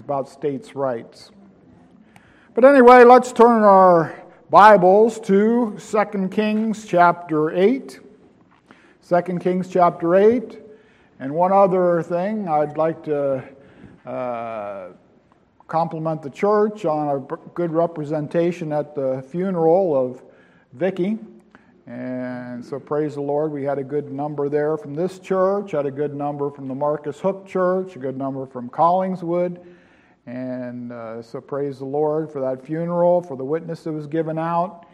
About states' rights. But anyway, let's turn our Bibles to 2 Kings chapter 8. 2 Kings chapter 8. And one other thing, I'd like to uh, compliment the church on a good representation at the funeral of Vicky. And so praise the Lord, we had a good number there from this church, had a good number from the Marcus Hook Church, a good number from Collingswood. And uh, so praise the Lord for that funeral, for the witness that was given out.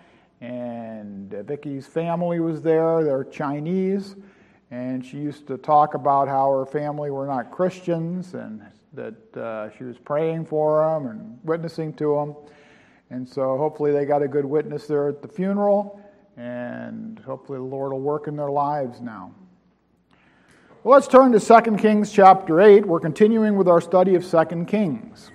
And uh, Vicky's family was there. They're Chinese. And she used to talk about how her family were not Christians and that uh, she was praying for them and witnessing to them. And so hopefully they got a good witness there at the funeral. And hopefully the Lord will work in their lives now. Well, let's turn to 2 Kings chapter 8. We're continuing with our study of 2 Kings.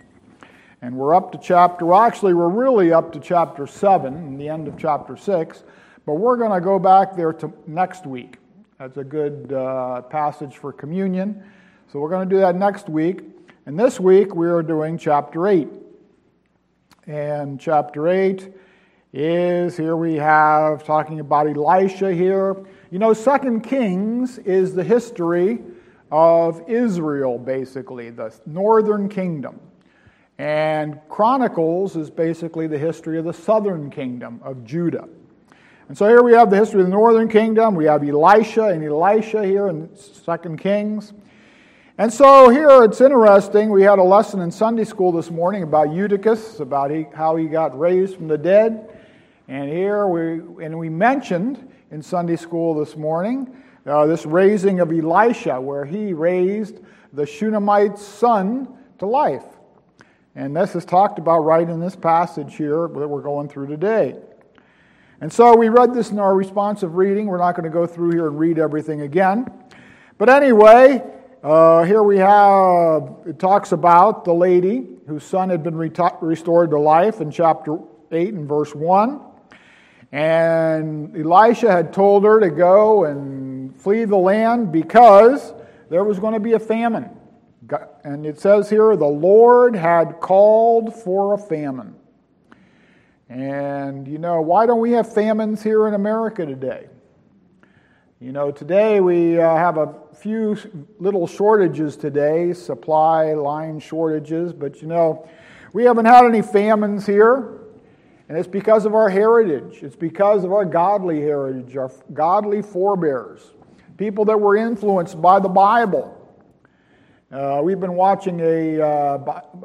And we're up to chapter, well, actually, we're really up to chapter 7 and the end of chapter 6, but we're going to go back there to next week. That's a good uh, passage for communion. So we're going to do that next week. And this week we are doing chapter 8. And chapter 8 is here we have talking about Elisha here. You know, Second Kings is the history of Israel, basically, the northern kingdom. And Chronicles is basically the history of the southern kingdom of Judah. And so here we have the history of the northern kingdom. We have Elisha and Elisha here in Second Kings. And so here it's interesting. We had a lesson in Sunday school this morning about Eutychus, about he, how he got raised from the dead. And here we, and we mentioned in Sunday school this morning. Uh, this raising of Elisha, where he raised the Shunammite's son to life. And this is talked about right in this passage here that we're going through today. And so we read this in our responsive reading. We're not going to go through here and read everything again. But anyway, uh, here we have, it talks about the lady whose son had been restored to life in chapter 8 and verse 1. And Elisha had told her to go and flee the land because there was going to be a famine. And it says here, the Lord had called for a famine. And, you know, why don't we have famines here in America today? You know, today we uh, have a few little shortages today, supply line shortages, but you know, we haven't had any famines here. And it's because of our heritage. It's because of our godly heritage, our godly forebears, people that were influenced by the Bible. Uh, we've been watching a, uh,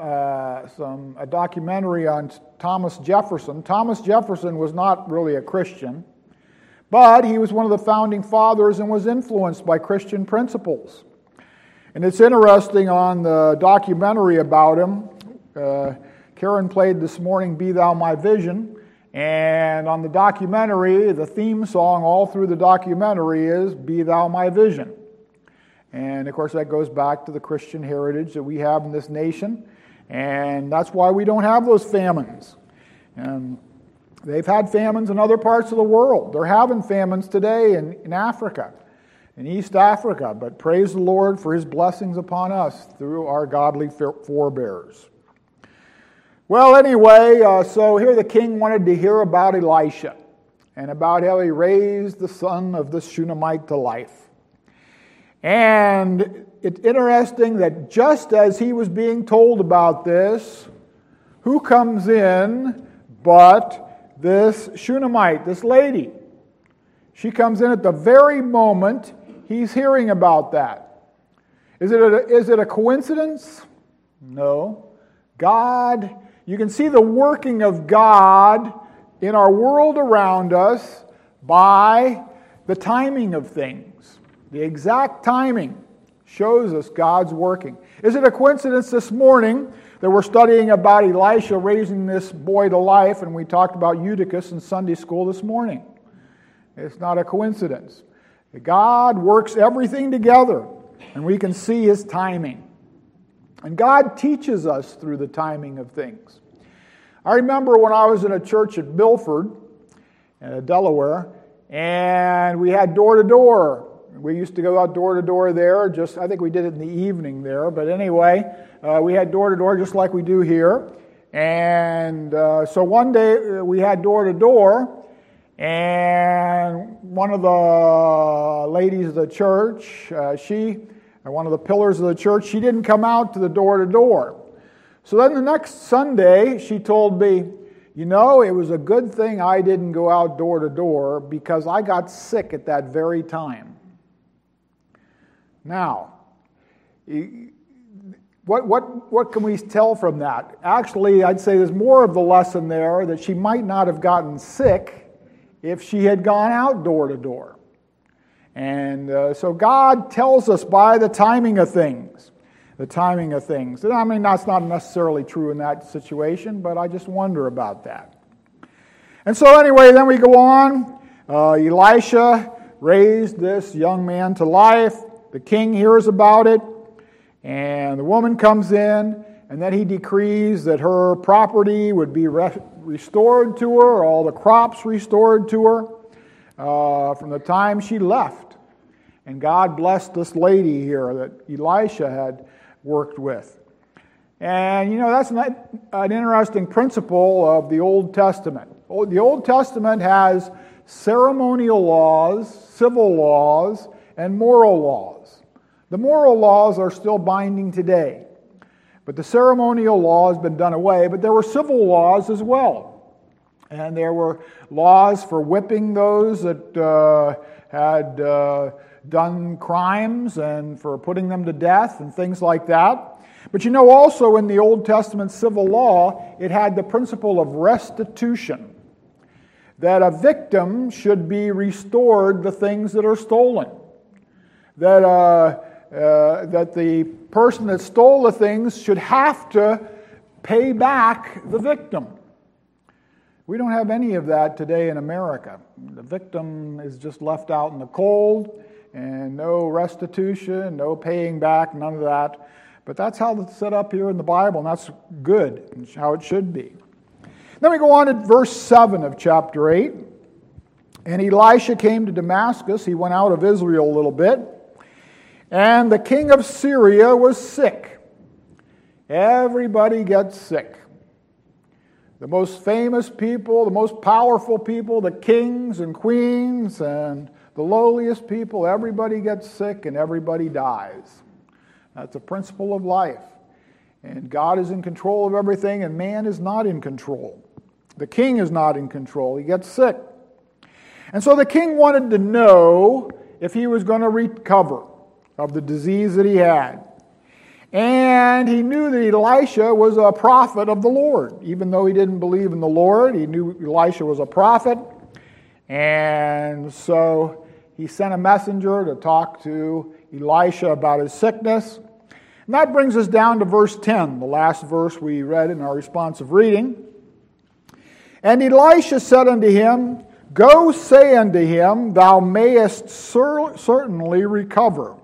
uh, some, a documentary on Thomas Jefferson. Thomas Jefferson was not really a Christian, but he was one of the founding fathers and was influenced by Christian principles. And it's interesting on the documentary about him. Uh, Karen played this morning, Be Thou My Vision. And on the documentary, the theme song all through the documentary is Be Thou My Vision. And of course, that goes back to the Christian heritage that we have in this nation. And that's why we don't have those famines. And they've had famines in other parts of the world. They're having famines today in, in Africa, in East Africa. But praise the Lord for his blessings upon us through our godly forebears. Well, anyway, uh, so here the king wanted to hear about Elisha and about how he raised the son of the Shunammite to life. And it's interesting that just as he was being told about this, who comes in but this Shunammite, this lady? She comes in at the very moment he's hearing about that. Is it a, is it a coincidence? No. God you can see the working of God in our world around us by the timing of things. The exact timing shows us God's working. Is it a coincidence this morning that we're studying about Elisha raising this boy to life and we talked about Eutychus in Sunday school this morning? It's not a coincidence. God works everything together and we can see his timing. And God teaches us through the timing of things. I remember when I was in a church at Milford, uh, Delaware, and we had door to door We used to go out door to door there. Just I think we did it in the evening there, but anyway, uh, we had door to door just like we do here. And uh, so one day uh, we had door to door, and one of the ladies of the church, uh, she, one of the pillars of the church, she didn't come out to the door to door. So then the next Sunday, she told me, you know, it was a good thing I didn't go out door to door because I got sick at that very time. Now, what, what, what can we tell from that? Actually, I'd say there's more of the lesson there that she might not have gotten sick if she had gone out door to door. And uh, so God tells us by the timing of things the timing of things. And I mean, that's not necessarily true in that situation, but I just wonder about that. And so, anyway, then we go on. Uh, Elisha raised this young man to life. The king hears about it, and the woman comes in, and then he decrees that her property would be re- restored to her, all the crops restored to her uh, from the time she left. And God blessed this lady here that Elisha had worked with. And you know, that's an interesting principle of the Old Testament. The Old Testament has ceremonial laws, civil laws, and moral laws. The moral laws are still binding today, but the ceremonial law has been done away, but there were civil laws as well. And there were laws for whipping those that uh, had. Uh, done crimes and for putting them to death and things like that. But you know, also in the Old Testament civil law, it had the principle of restitution that a victim should be restored the things that are stolen. That, uh, uh, that the person that stole the things should have to pay back the victim. We don't have any of that today in America. The victim is just left out in the cold and no restitution, no paying back, none of that. But that's how it's set up here in the Bible, and that's good, and how it should be. Then we go on to verse 7 of chapter 8. And Elisha came to Damascus. He went out of Israel a little bit. And the king of Syria was sick. Everybody gets sick. The most famous people, the most powerful people, the kings and queens and the lowliest people, everybody gets sick and everybody dies. That's a principle of life. And God is in control of everything, and man is not in control. The king is not in control. He gets sick. And so the king wanted to know if he was going to recover of the disease that he had. And he knew that Elisha was a prophet of the Lord. Even though he didn't believe in the Lord, he knew Elisha was a prophet. And so he sent a messenger to talk to Elisha about his sickness. And that brings us down to verse 10, the last verse we read in our responsive reading. And Elisha said unto him, Go say unto him, Thou mayest certainly recover.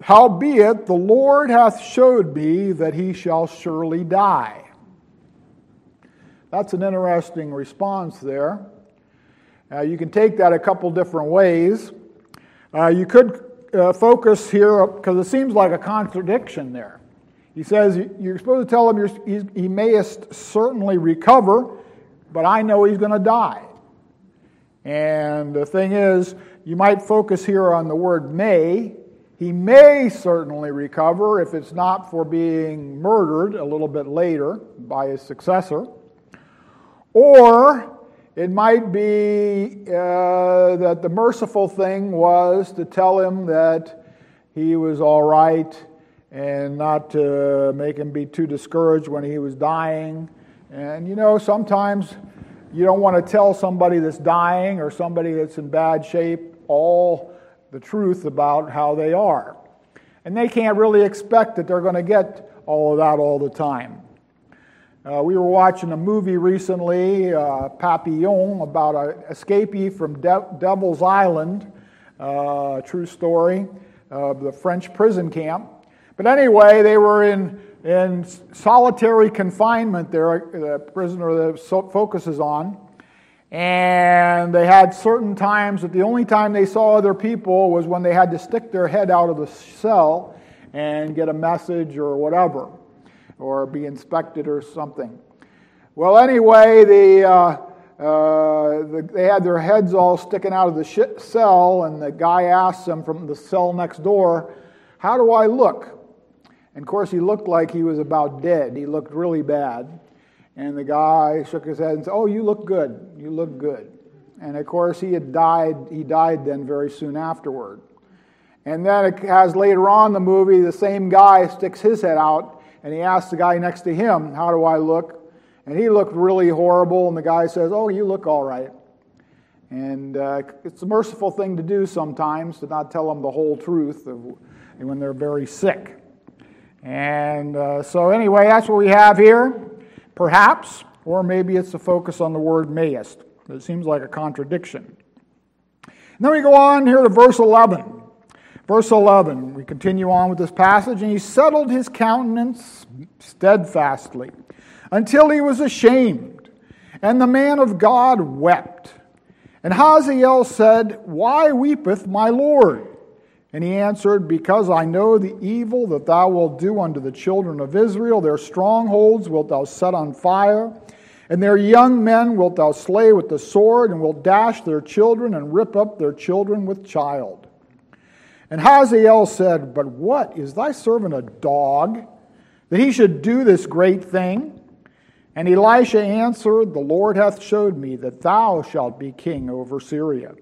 Howbeit, the Lord hath showed me that he shall surely die. That's an interesting response there. Uh, you can take that a couple different ways. Uh, you could uh, focus here because it seems like a contradiction there. He says you're supposed to tell him he mayest certainly recover, but I know he's going to die. And the thing is, you might focus here on the word may. He may certainly recover if it's not for being murdered a little bit later by his successor. Or it might be uh, that the merciful thing was to tell him that he was all right and not to make him be too discouraged when he was dying. And you know, sometimes you don't want to tell somebody that's dying or somebody that's in bad shape all the truth about how they are. And they can't really expect that they're going to get all of that all the time. Uh, we were watching a movie recently, uh, Papillon, about an escapee from De- Devil's Island, uh, true story, of the French prison camp. But anyway, they were in, in solitary confinement there, the prisoner that focuses on. And they had certain times that the only time they saw other people was when they had to stick their head out of the cell and get a message or whatever, or be inspected or something. Well, anyway, the, uh, uh, the, they had their heads all sticking out of the cell, and the guy asked them from the cell next door, How do I look? And of course, he looked like he was about dead. He looked really bad. And the guy shook his head and said, Oh, you look good. You look good. And of course, he had died. He died then very soon afterward. And then it has later on the movie, the same guy sticks his head out and he asks the guy next to him, How do I look? And he looked really horrible. And the guy says, Oh, you look all right. And uh, it's a merciful thing to do sometimes to not tell them the whole truth of, when they're very sick. And uh, so, anyway, that's what we have here. Perhaps, or maybe it's a focus on the word mayest. It seems like a contradiction. And then we go on here to verse 11. Verse 11, we continue on with this passage, and he settled his countenance steadfastly until he was ashamed. And the man of God wept. And Hazael said, Why weepeth my Lord? And he answered, Because I know the evil that thou wilt do unto the children of Israel. Their strongholds wilt thou set on fire, and their young men wilt thou slay with the sword, and wilt dash their children and rip up their children with child. And Hazael said, But what? Is thy servant a dog, that he should do this great thing? And Elisha answered, The Lord hath showed me that thou shalt be king over Syria.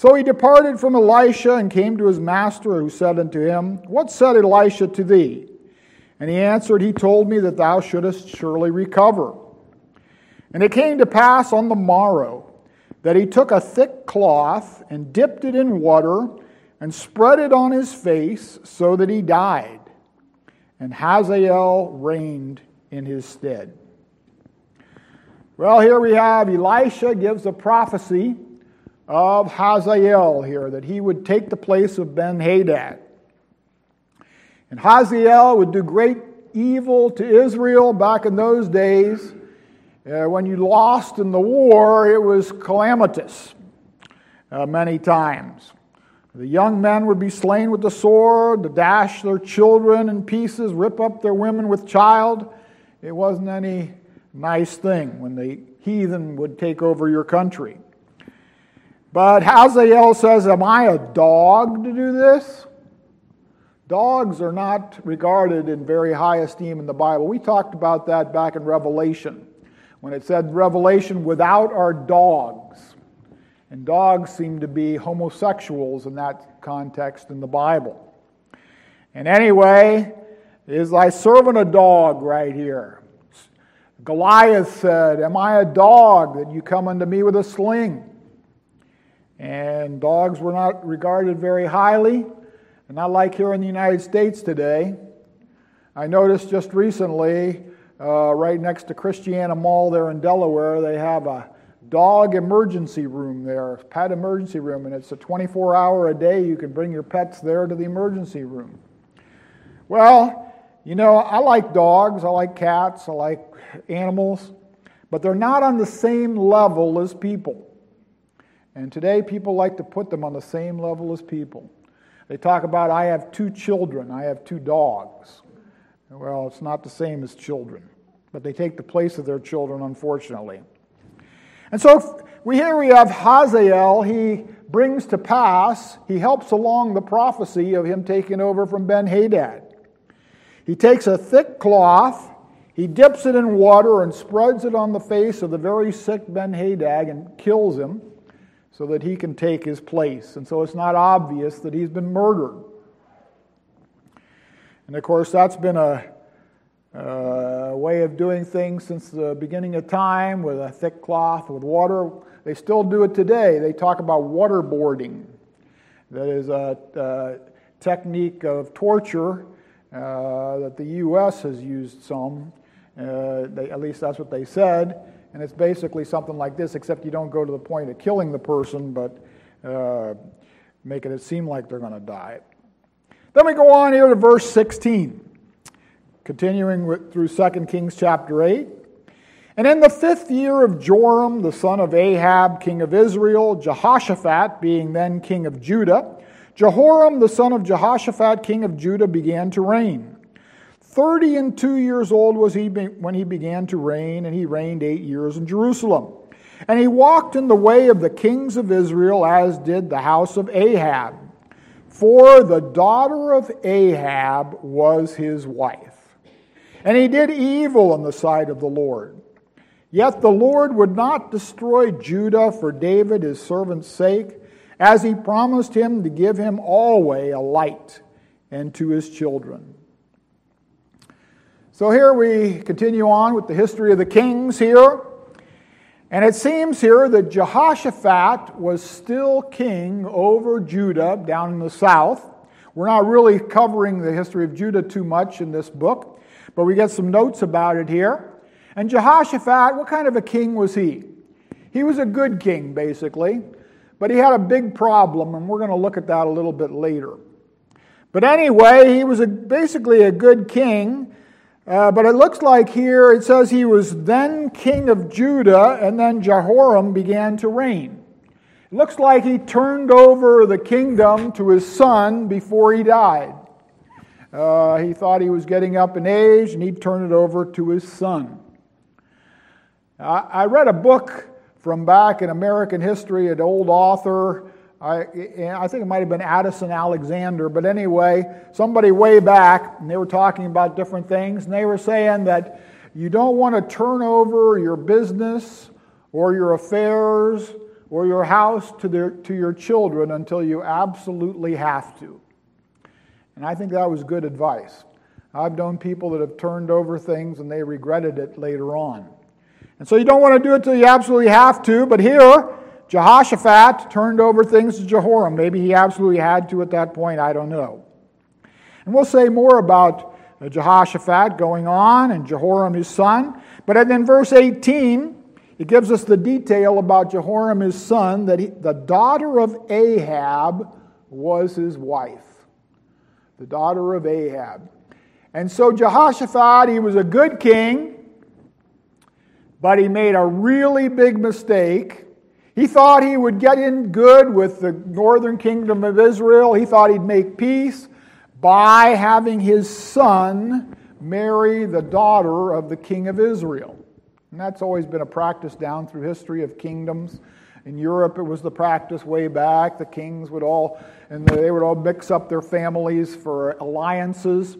So he departed from Elisha and came to his master, who said unto him, What said Elisha to thee? And he answered, He told me that thou shouldest surely recover. And it came to pass on the morrow that he took a thick cloth and dipped it in water and spread it on his face so that he died. And Hazael reigned in his stead. Well, here we have Elisha gives a prophecy of Hazael here, that he would take the place of Ben Hadad. And Hazael would do great evil to Israel back in those days. Uh, when you lost in the war, it was calamitous uh, many times. The young men would be slain with the sword, to dash their children in pieces, rip up their women with child. It wasn't any nice thing when the heathen would take over your country. But Hazael says, Am I a dog to do this? Dogs are not regarded in very high esteem in the Bible. We talked about that back in Revelation when it said, Revelation without our dogs. And dogs seem to be homosexuals in that context in the Bible. And anyway, is thy servant a dog right here? Goliath said, Am I a dog that you come unto me with a sling? And dogs were not regarded very highly, and not like here in the United States today. I noticed just recently, uh, right next to Christiana Mall there in Delaware, they have a dog emergency room there, pet emergency room, and it's a 24 hour a day. You can bring your pets there to the emergency room. Well, you know, I like dogs, I like cats, I like animals, but they're not on the same level as people. And today, people like to put them on the same level as people. They talk about, I have two children, I have two dogs. Well, it's not the same as children, but they take the place of their children, unfortunately. And so we here we have Hazael. He brings to pass, he helps along the prophecy of him taking over from Ben Hadad. He takes a thick cloth, he dips it in water and spreads it on the face of the very sick Ben Hadad and kills him so that he can take his place. And so it's not obvious that he's been murdered. And of course, that's been a, a, way of doing things since the beginning of time with a thick cloth with water. They still do it today. They talk about waterboarding. That is a, a technique of torture uh, that the U.S. has used some. Uh, they, at least that's what they said. And it's basically something like this, except you don't go to the point of killing the person, but uh, making it seem like they're going to die. Then we go on here to verse 16, continuing with, through 2 Kings chapter 8. And in the fifth year of Joram, the son of Ahab, king of Israel, Jehoshaphat, being then king of Judah, Jehoram, the son of Jehoshaphat, king of Judah, began to reign. Thirty and two years old was he when he began to reign, and he reigned eight years in Jerusalem. And he walked in the way of the kings of Israel, as did the house of Ahab. For the daughter of Ahab was his wife. And he did evil in the sight of the Lord. Yet the Lord would not destroy Judah for David his servant's sake as he promised him to give him always a light and to his children. So here we continue on with the history of the kings here. And it seems here that Jehoshaphat was still king over Judah down in the south. We're not really covering the history of Judah too much in this book, but we get some notes about it here. And Jehoshaphat, what kind of a king was he? He was a good king, basically. But he had a big problem, and we're going to look at that a little bit later. But anyway, he was a, basically a good king. Uh, but it looks like here it says he was then king of Judah, and then Jehoram began to reign. It looks like he turned over the kingdom to his son before he died. Uh, he thought he was getting up in age, and he'd turn it over to his son. I, I read a book from back in American history, an old author. I, I think it might have been Addison Alexander, but anyway, somebody way back, and they were talking about different things, and they were saying that you don't want to turn over your business or your affairs or your house to, their, to your children until you absolutely have to. And I think that was good advice. I've known people that have turned over things and they regretted it later on. And so you don't want to do it till you absolutely have to, but here, Jehoshaphat turned over things to Jehoram. Maybe he absolutely had to at that point, I don't know. And we'll say more about uh, Jehoshaphat going on and Jehoram his son. But then verse 18, it gives us the detail about Jehoram his son that he, the daughter of Ahab was his wife. The daughter of Ahab. And so Jehoshaphat, he was a good king. But he made a really big mistake. He thought he would get in good with the northern kingdom of Israel. He thought he'd make peace by having his son marry the daughter of the king of Israel. And that's always been a practice down through history of kingdoms. In Europe, it was the practice way back. The kings would all, and they would all mix up their families for alliances.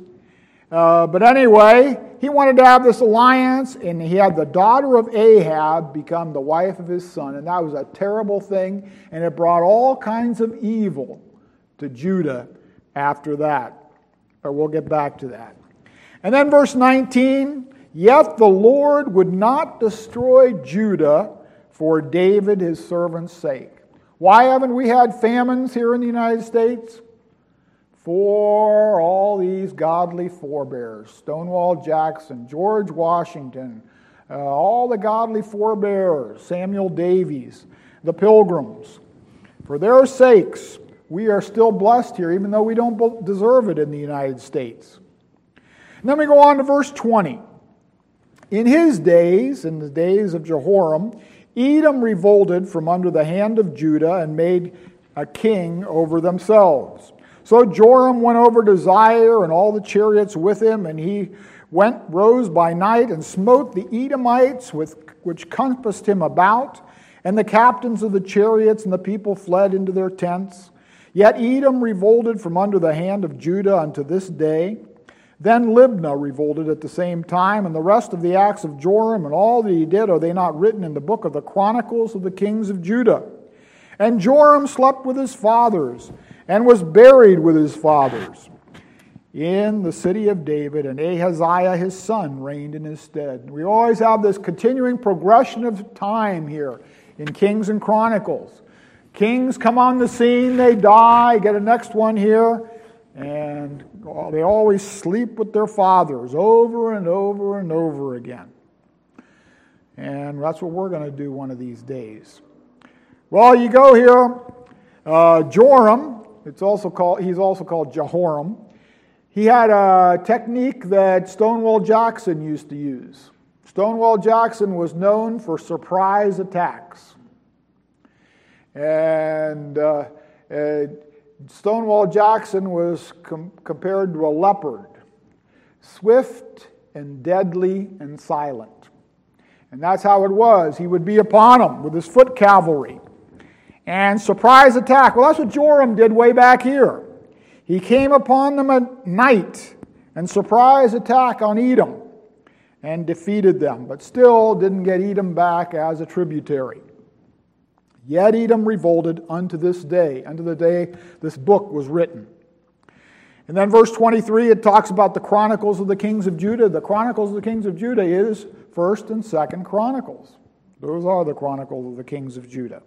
Uh, but anyway, he wanted to have this alliance, and he had the daughter of Ahab become the wife of his son. And that was a terrible thing, and it brought all kinds of evil to Judah after that. But we'll get back to that. And then verse 19 Yet the Lord would not destroy Judah for David his servant's sake. Why haven't we had famines here in the United States? For all these godly forebears Stonewall Jackson, George Washington, uh, all the godly forebears, Samuel Davies, the pilgrims. For their sakes, we are still blessed here, even though we don't deserve it in the United States. And then we go on to verse 20. In his days, in the days of Jehoram, Edom revolted from under the hand of Judah and made a king over themselves. So Joram went over to Zair and all the chariots with him, and he went, rose by night, and smote the Edomites with, which compassed him about. And the captains of the chariots and the people fled into their tents. Yet Edom revolted from under the hand of Judah unto this day. Then Libnah revolted at the same time, and the rest of the acts of Joram and all that he did, are they not written in the book of the Chronicles of the kings of Judah? And Joram slept with his fathers and was buried with his fathers in the city of David, and Ahaziah his son reigned in his stead. We always have this continuing progression of time here in Kings and Chronicles. Kings come on the scene, they die, get a next one here, and they always sleep with their fathers over and over and over again. And that's what we're going to do one of these days. Well, you go here. Uh, Joram, it's also called, he's also called Jehoram. He had a technique that Stonewall Jackson used to use. Stonewall Jackson was known for surprise attacks. And uh, uh, Stonewall Jackson was com- compared to a leopard, swift and deadly and silent. And that's how it was. He would be upon them with his foot cavalry. And surprise attack. Well, that's what Joram did way back here. He came upon them at night and surprise attack on Edom and defeated them, but still didn't get Edom back as a tributary. Yet Edom revolted unto this day, unto the day this book was written. And then verse 23, it talks about the chronicles of the kings of Judah. The chronicles of the kings of Judah is 1st and 2nd Chronicles. Those are the chronicles of the kings of Judah.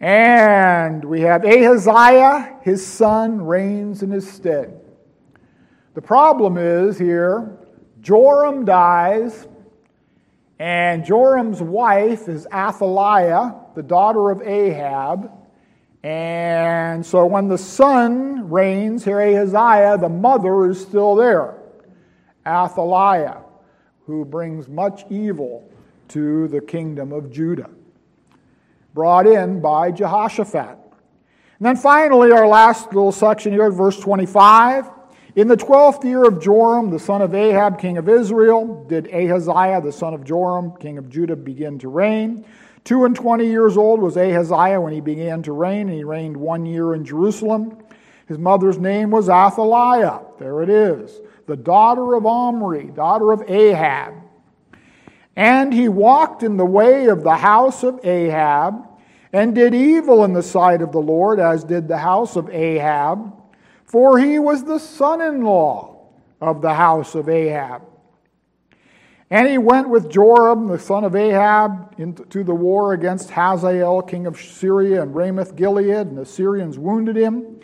And we have Ahaziah, his son, reigns in his stead. The problem is here, Joram dies, and Joram's wife is Athaliah, the daughter of Ahab. And so when the son reigns, here Ahaziah, the mother is still there, Athaliah, who brings much evil to the kingdom of Judah, brought in by Jehoshaphat. And then finally, our last little section here, verse 25. In the twelfth year of Joram, the son of Ahab, king of Israel, did Ahaziah, the son of Joram, king of Judah, begin to reign. Two and twenty years old was Ahaziah when he began to reign, and he reigned one year in Jerusalem. His mother's name was Athaliah. There it is. The daughter of Omri, daughter of Ahab. And he walked in the way of the house of Ahab, and did evil in the sight of the Lord, as did the house of Ahab for he was the son in law of the house of Ahab. And he went with Joram, the son of Ahab, into the war against Hazael, king of Syria, and Ramoth Gilead, and the Syrians wounded him.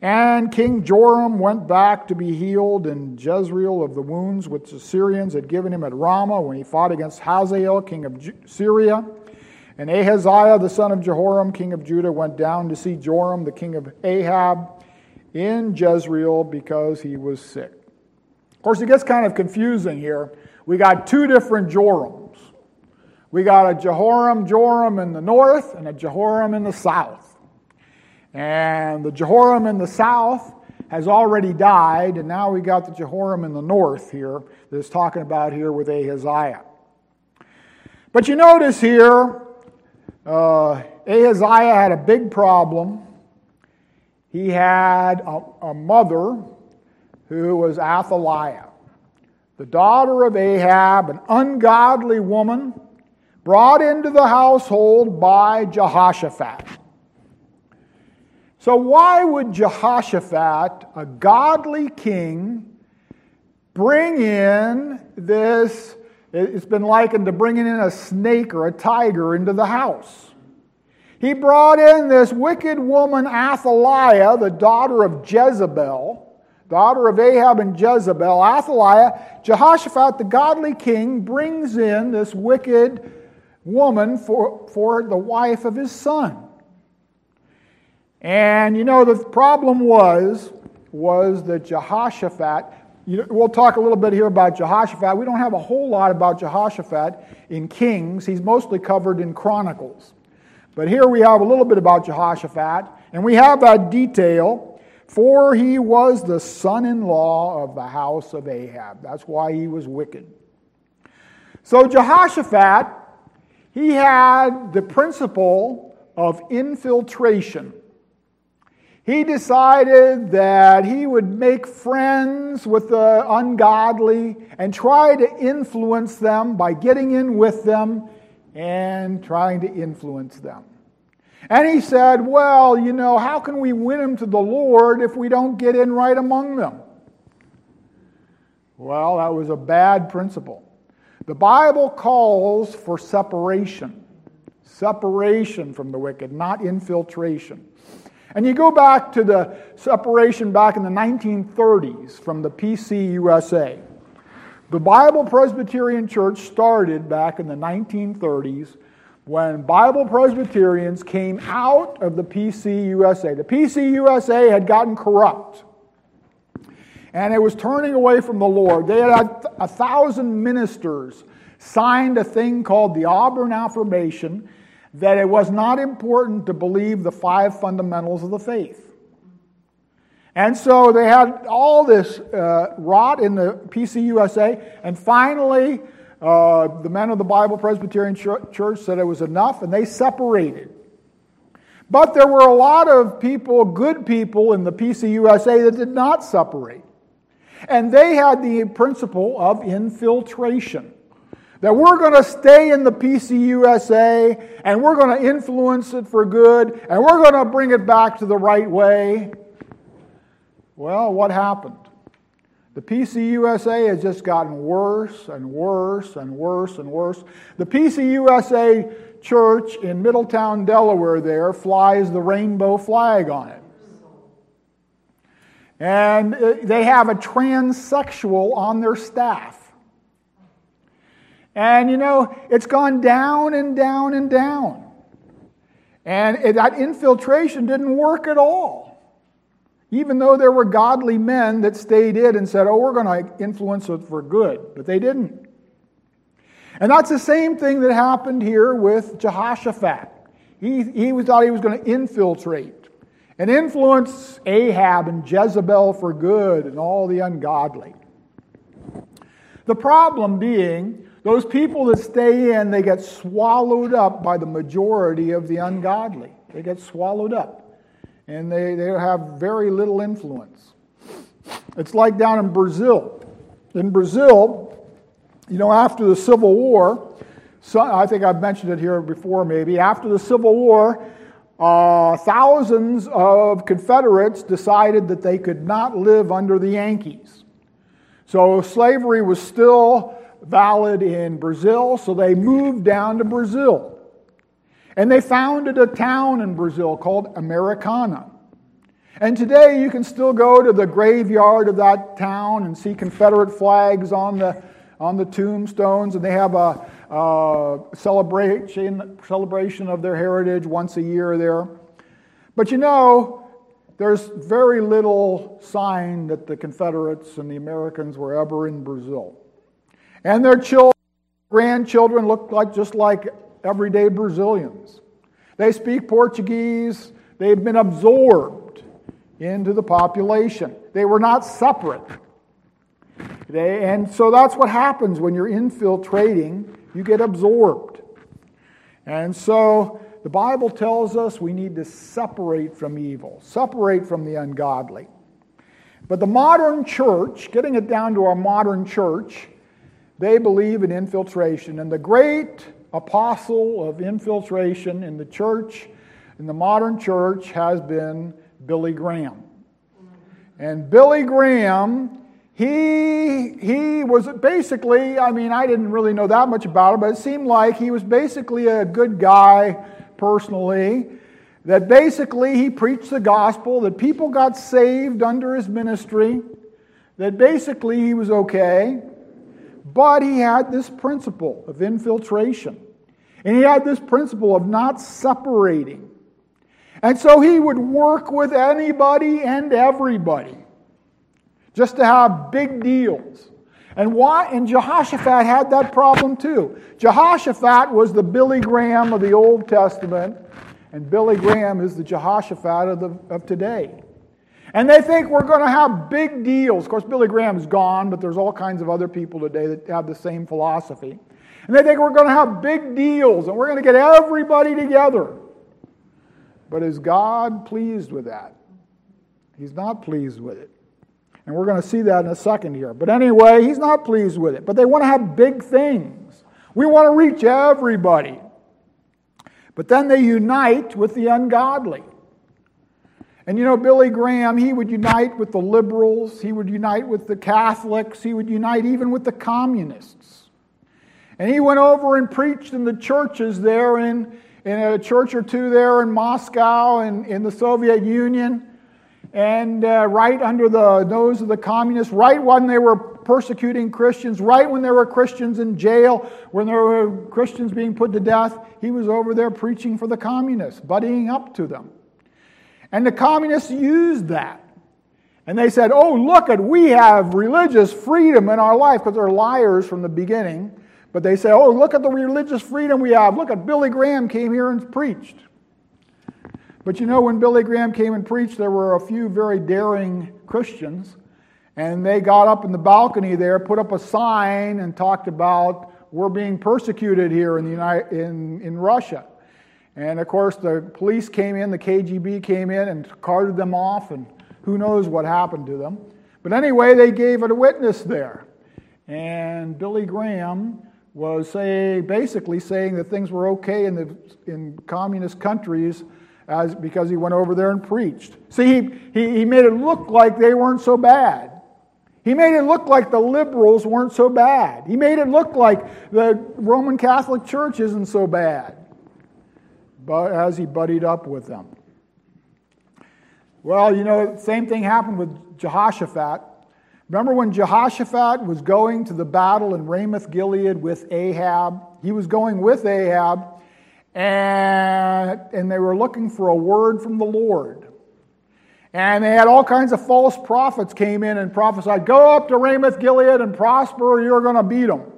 And King Joram went back to be healed in Jezreel of the wounds which the Syrians had given him at Ramah when he fought against Hazael, king of Syria. And Ahaziah, the son of Jehoram, king of Judah, went down to see Joram, the king of Ahab in Jezreel because he was sick. Of course, it gets kind of confusing here. We got two different Jorams. We got a Jehoram Joram in the north and a Jehoram in the south. And the Jehoram in the south has already died, and now we got the Jehoram in the north here that's talking about here with Ahaziah. But you notice here, uh, Ahaziah had a big problem he had a, a mother who was Athaliah, the daughter of Ahab, an ungodly woman brought into the household by Jehoshaphat. So, why would Jehoshaphat, a godly king, bring in this? It's been likened to bringing in a snake or a tiger into the house. He brought in this wicked woman, Athaliah, the daughter of Jezebel, daughter of Ahab and Jezebel. Athaliah, Jehoshaphat, the godly king, brings in this wicked woman for, for the wife of his son. And you know, the problem was, was that Jehoshaphat, you we'll talk a little bit here about Jehoshaphat. We don't have a whole lot about Jehoshaphat in Kings. He's mostly covered in Chronicles. But here we have a little bit about Jehoshaphat, and we have that detail. For he was the son in law of the house of Ahab. That's why he was wicked. So, Jehoshaphat, he had the principle of infiltration. He decided that he would make friends with the ungodly and try to influence them by getting in with them and trying to influence them. And he said, Well, you know, how can we win them to the Lord if we don't get in right among them? Well, that was a bad principle. The Bible calls for separation separation from the wicked, not infiltration. And you go back to the separation back in the 1930s from the PCUSA. The Bible Presbyterian Church started back in the 1930s when Bible Presbyterians came out of the PCUSA. The PCUSA had gotten corrupt. and it was turning away from the Lord. They had a thousand ministers signed a thing called the Auburn Affirmation that it was not important to believe the five fundamentals of the faith. And so they had all this uh, rot in the PCUSA, and finally, uh, the men of the Bible Presbyterian Church said it was enough, and they separated. But there were a lot of people, good people in the PCUSA, that did not separate. And they had the principle of infiltration. That we're going to stay in the PCUSA and we're going to influence it for good and we're going to bring it back to the right way. Well, what happened? The PCUSA has just gotten worse and worse and worse and worse. The PCUSA church in Middletown, Delaware, there flies the rainbow flag on it. And uh, they have a transsexual on their staff. And you know, it's gone down and down and down. And that infiltration didn't work at all. Even though there were godly men that stayed in and said, oh, we're going to influence it for good. But they didn't. And that's the same thing that happened here with Jehoshaphat. He, he thought he was going to infiltrate and influence Ahab and Jezebel for good and all the ungodly. The problem being, those people that stay in, they get swallowed up by the majority of the ungodly. They get swallowed up. And they, they have very little influence. It's like down in Brazil. In Brazil, you know, after the Civil War, so, I think I've mentioned it here before maybe, after the Civil War, uh, thousands of Confederates decided that they could not live under the Yankees. So slavery was still valid in Brazil, so they moved down to Brazil. And they founded a town in Brazil called Americana. And today you can still go to the graveyard of that town and see Confederate flags on the, on the tombstones, and they have a, uh, celebration, celebration of their heritage once a year there. But you know, there's very little sign that the Confederates and the Americans were ever in Brazil. And their children, grandchildren look like just like everyday Brazilians. They speak Portuguese, they've been absorbed into the population. They were not separate. They, and so that's what happens when you're infiltrating you get absorbed. And so the Bible tells us we need to separate from evil, separate from the ungodly. But the modern church, getting it down to our modern church, they believe in infiltration. And the great apostle of infiltration in the church, in the modern church, has been Billy Graham. And Billy Graham he, he was basically, I mean, I didn't really know that much about him, but it seemed like he was basically a good guy personally. That basically he preached the gospel, that people got saved under his ministry, that basically he was okay, but he had this principle of infiltration. And he had this principle of not separating. And so he would work with anybody and everybody just to have big deals. And why? And Jehoshaphat had that problem too. Jehoshaphat was the Billy Graham of the Old Testament, and Billy Graham is the Jehoshaphat of, the, of today. And they think we're going to have big deals. Of course, Billy Graham's gone, but there's all kinds of other people today that have the same philosophy. And they think we're going to have big deals and we're going to get everybody together. But is God pleased with that? He's not pleased with it. And we're going to see that in a second here. But anyway, he's not pleased with it. But they want to have big things. We want to reach everybody. But then they unite with the ungodly. And you know, Billy Graham, he would unite with the liberals, he would unite with the Catholics, he would unite even with the communists. And he went over and preached in the churches there in, in a church or two there in Moscow and in the Soviet Union and uh, right under the nose of the communists, right when they were persecuting Christians, right when there were Christians in jail, when there were Christians being put to death, he was over there preaching for the communists, buddying up to them. And the communists used that. And they said, Oh, look at, we have religious freedom in our life because they're liars from the beginning. But they say, Oh, look at the religious freedom we have. Look at Billy Graham came here and preached. But you know, when Billy Graham came and preached, there were a few very daring Christians. And they got up in the balcony there, put up a sign, and talked about, We're being persecuted here in, the United, in, in Russia. And of course, the police came in, the KGB came in and carted them off, and who knows what happened to them. But anyway, they gave it a witness there. And Billy Graham was say, basically saying that things were okay in, the, in communist countries as, because he went over there and preached. See, he, he, he made it look like they weren't so bad. He made it look like the liberals weren't so bad. He made it look like the Roman Catholic Church isn't so bad as he buddied up with them. Well, you know, same thing happened with Jehoshaphat. Remember when Jehoshaphat was going to the battle in Ramoth Gilead with Ahab? He was going with Ahab, and, and they were looking for a word from the Lord. And they had all kinds of false prophets came in and prophesied, Go up to Ramoth Gilead and prosper, or you're going to beat them.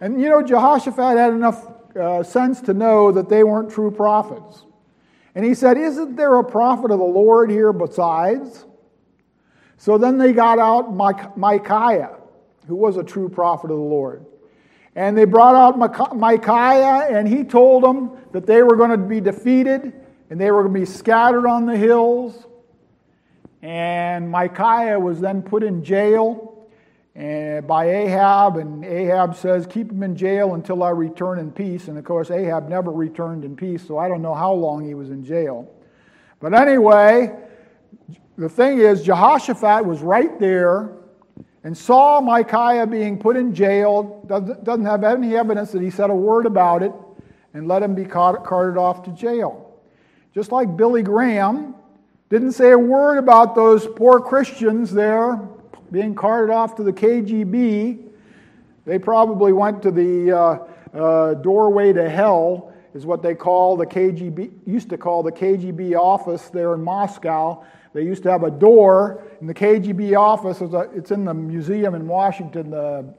And you know, Jehoshaphat had enough uh, sense to know that they weren't true prophets. And he said, Isn't there a prophet of the Lord here besides? So then they got out Micaiah, who was a true prophet of the Lord. And they brought out Micaiah, and he told them that they were going to be defeated and they were going to be scattered on the hills. And Micaiah was then put in jail and by Ahab, and Ahab says, Keep him in jail until I return in peace. And of course, Ahab never returned in peace, so I don't know how long he was in jail. But anyway, the thing is, Jehoshaphat was right there and saw Micaiah being put in jail, doesn't have any evidence that he said a word about it, and let him be carted off to jail. Just like Billy Graham didn't say a word about those poor Christians there being carted off to the KGB. They probably went to the uh, uh, doorway to hell, is what they call the KGB, used to call the KGB office there in Moscow. They used to have a door in the KGB office. It's in the museum in Washington, the,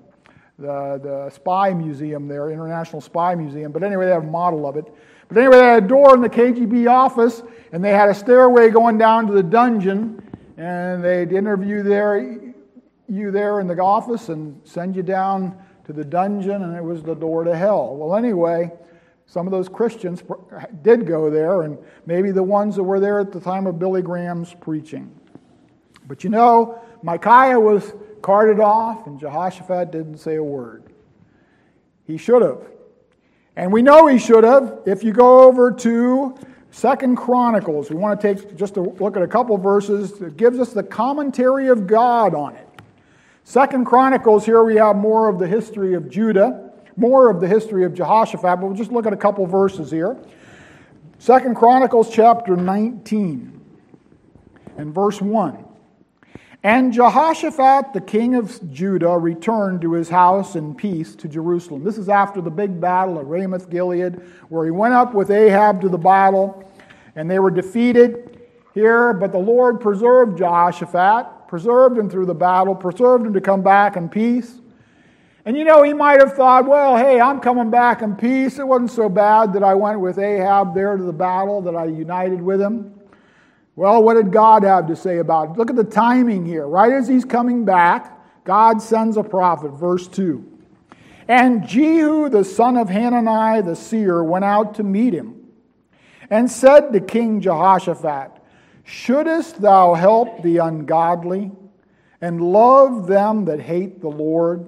the, the spy museum there, International Spy Museum. But anyway, they have a model of it. But anyway, they had a door in the KGB office, and they had a stairway going down to the dungeon, and they'd interview there you there in the office and send you down to the dungeon, and it was the door to hell. Well, anyway, some of those Christians did go there, and maybe the ones that were there at the time of Billy Graham's preaching. But you know, Micaiah was carted off, and Jehoshaphat didn't say a word. He should have. And we know he should have. If you go over to Second Chronicles, we want to take just a look at a couple verses that gives us the commentary of God on it. Second Chronicles, here we have more of the history of Judah, more of the history of Jehoshaphat, but we'll just look at a couple verses here. Second Chronicles chapter 19 and verse 1. And Jehoshaphat, the king of Judah, returned to his house in peace to Jerusalem. This is after the big battle of Ramoth Gilead, where he went up with Ahab to the battle, and they were defeated here, but the Lord preserved Jehoshaphat preserved him through the battle, preserved him to come back in peace. And you know, he might have thought, well, hey, I'm coming back in peace. It wasn't so bad that I went with Ahab there to the battle, that I united with him. Well, what did God have to say about it? Look at the timing here. Right as he's coming back, God sends a prophet. Verse 2. And Jehu, the son of Hanani the seer, went out to meet him and said to King Jehoshaphat, Shouldest thou help the ungodly and love them that hate the Lord?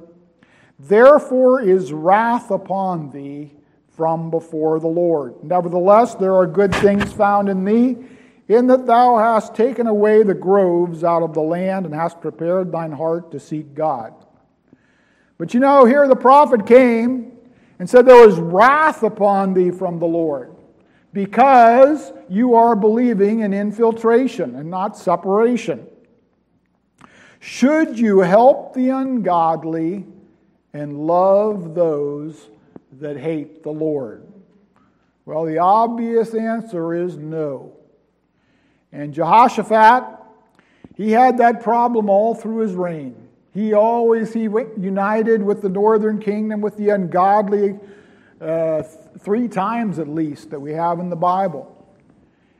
Therefore is wrath upon thee from before the Lord. Nevertheless, there are good things found in thee, in that thou hast taken away the groves out of the land and hast prepared thine heart to seek God. But you know, here the prophet came and said, There was wrath upon thee from the Lord because you are believing in infiltration and not separation. Should you help the ungodly and love those that hate the Lord? Well, the obvious answer is no. And Jehoshaphat, He had that problem all through his reign. He always he united with the northern kingdom with the ungodly uh, three times at least that we have in the Bible.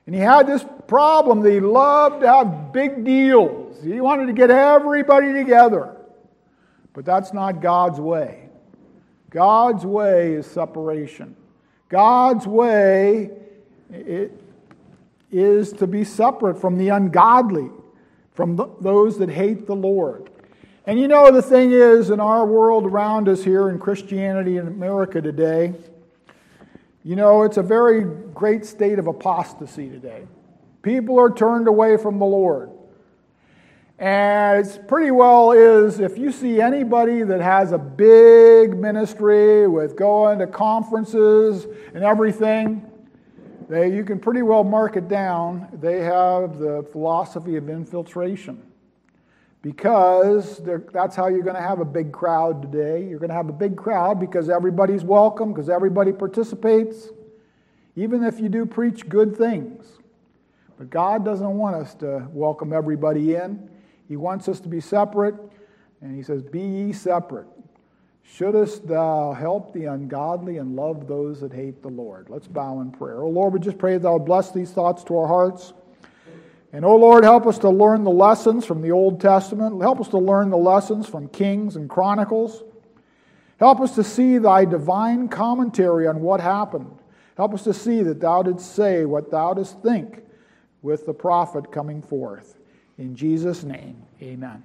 And he had this problem that he loved to have big deals. He wanted to get everybody together. But that's not God's way. God's way is separation. God's way is to be separate from the ungodly, from the, those that hate the Lord. And you know, the thing is, in our world around us here in Christianity in America today, you know, it's a very great state of apostasy today. People are turned away from the Lord. And it's pretty well is if you see anybody that has a big ministry with going to conferences and everything, they, you can pretty well mark it down. They have the philosophy of infiltration because that's how you're going to have a big crowd today. You're going to have a big crowd because everybody's welcome, because everybody participates, even if you do preach good things. But God doesn't want us to welcome everybody in. He wants us to be separate, and He says, Be ye separate. Shouldest thou help the ungodly and love those that hate the Lord? Let's bow in prayer. Oh Lord, we just pray that thou bless these thoughts to our hearts. And oh Lord, help us to learn the lessons from the Old Testament. Help us to learn the lessons from Kings and Chronicles. Help us to see thy divine commentary on what happened. Help us to see that thou didst say what thou didst think with the prophet coming forth. In Jesus' name, amen.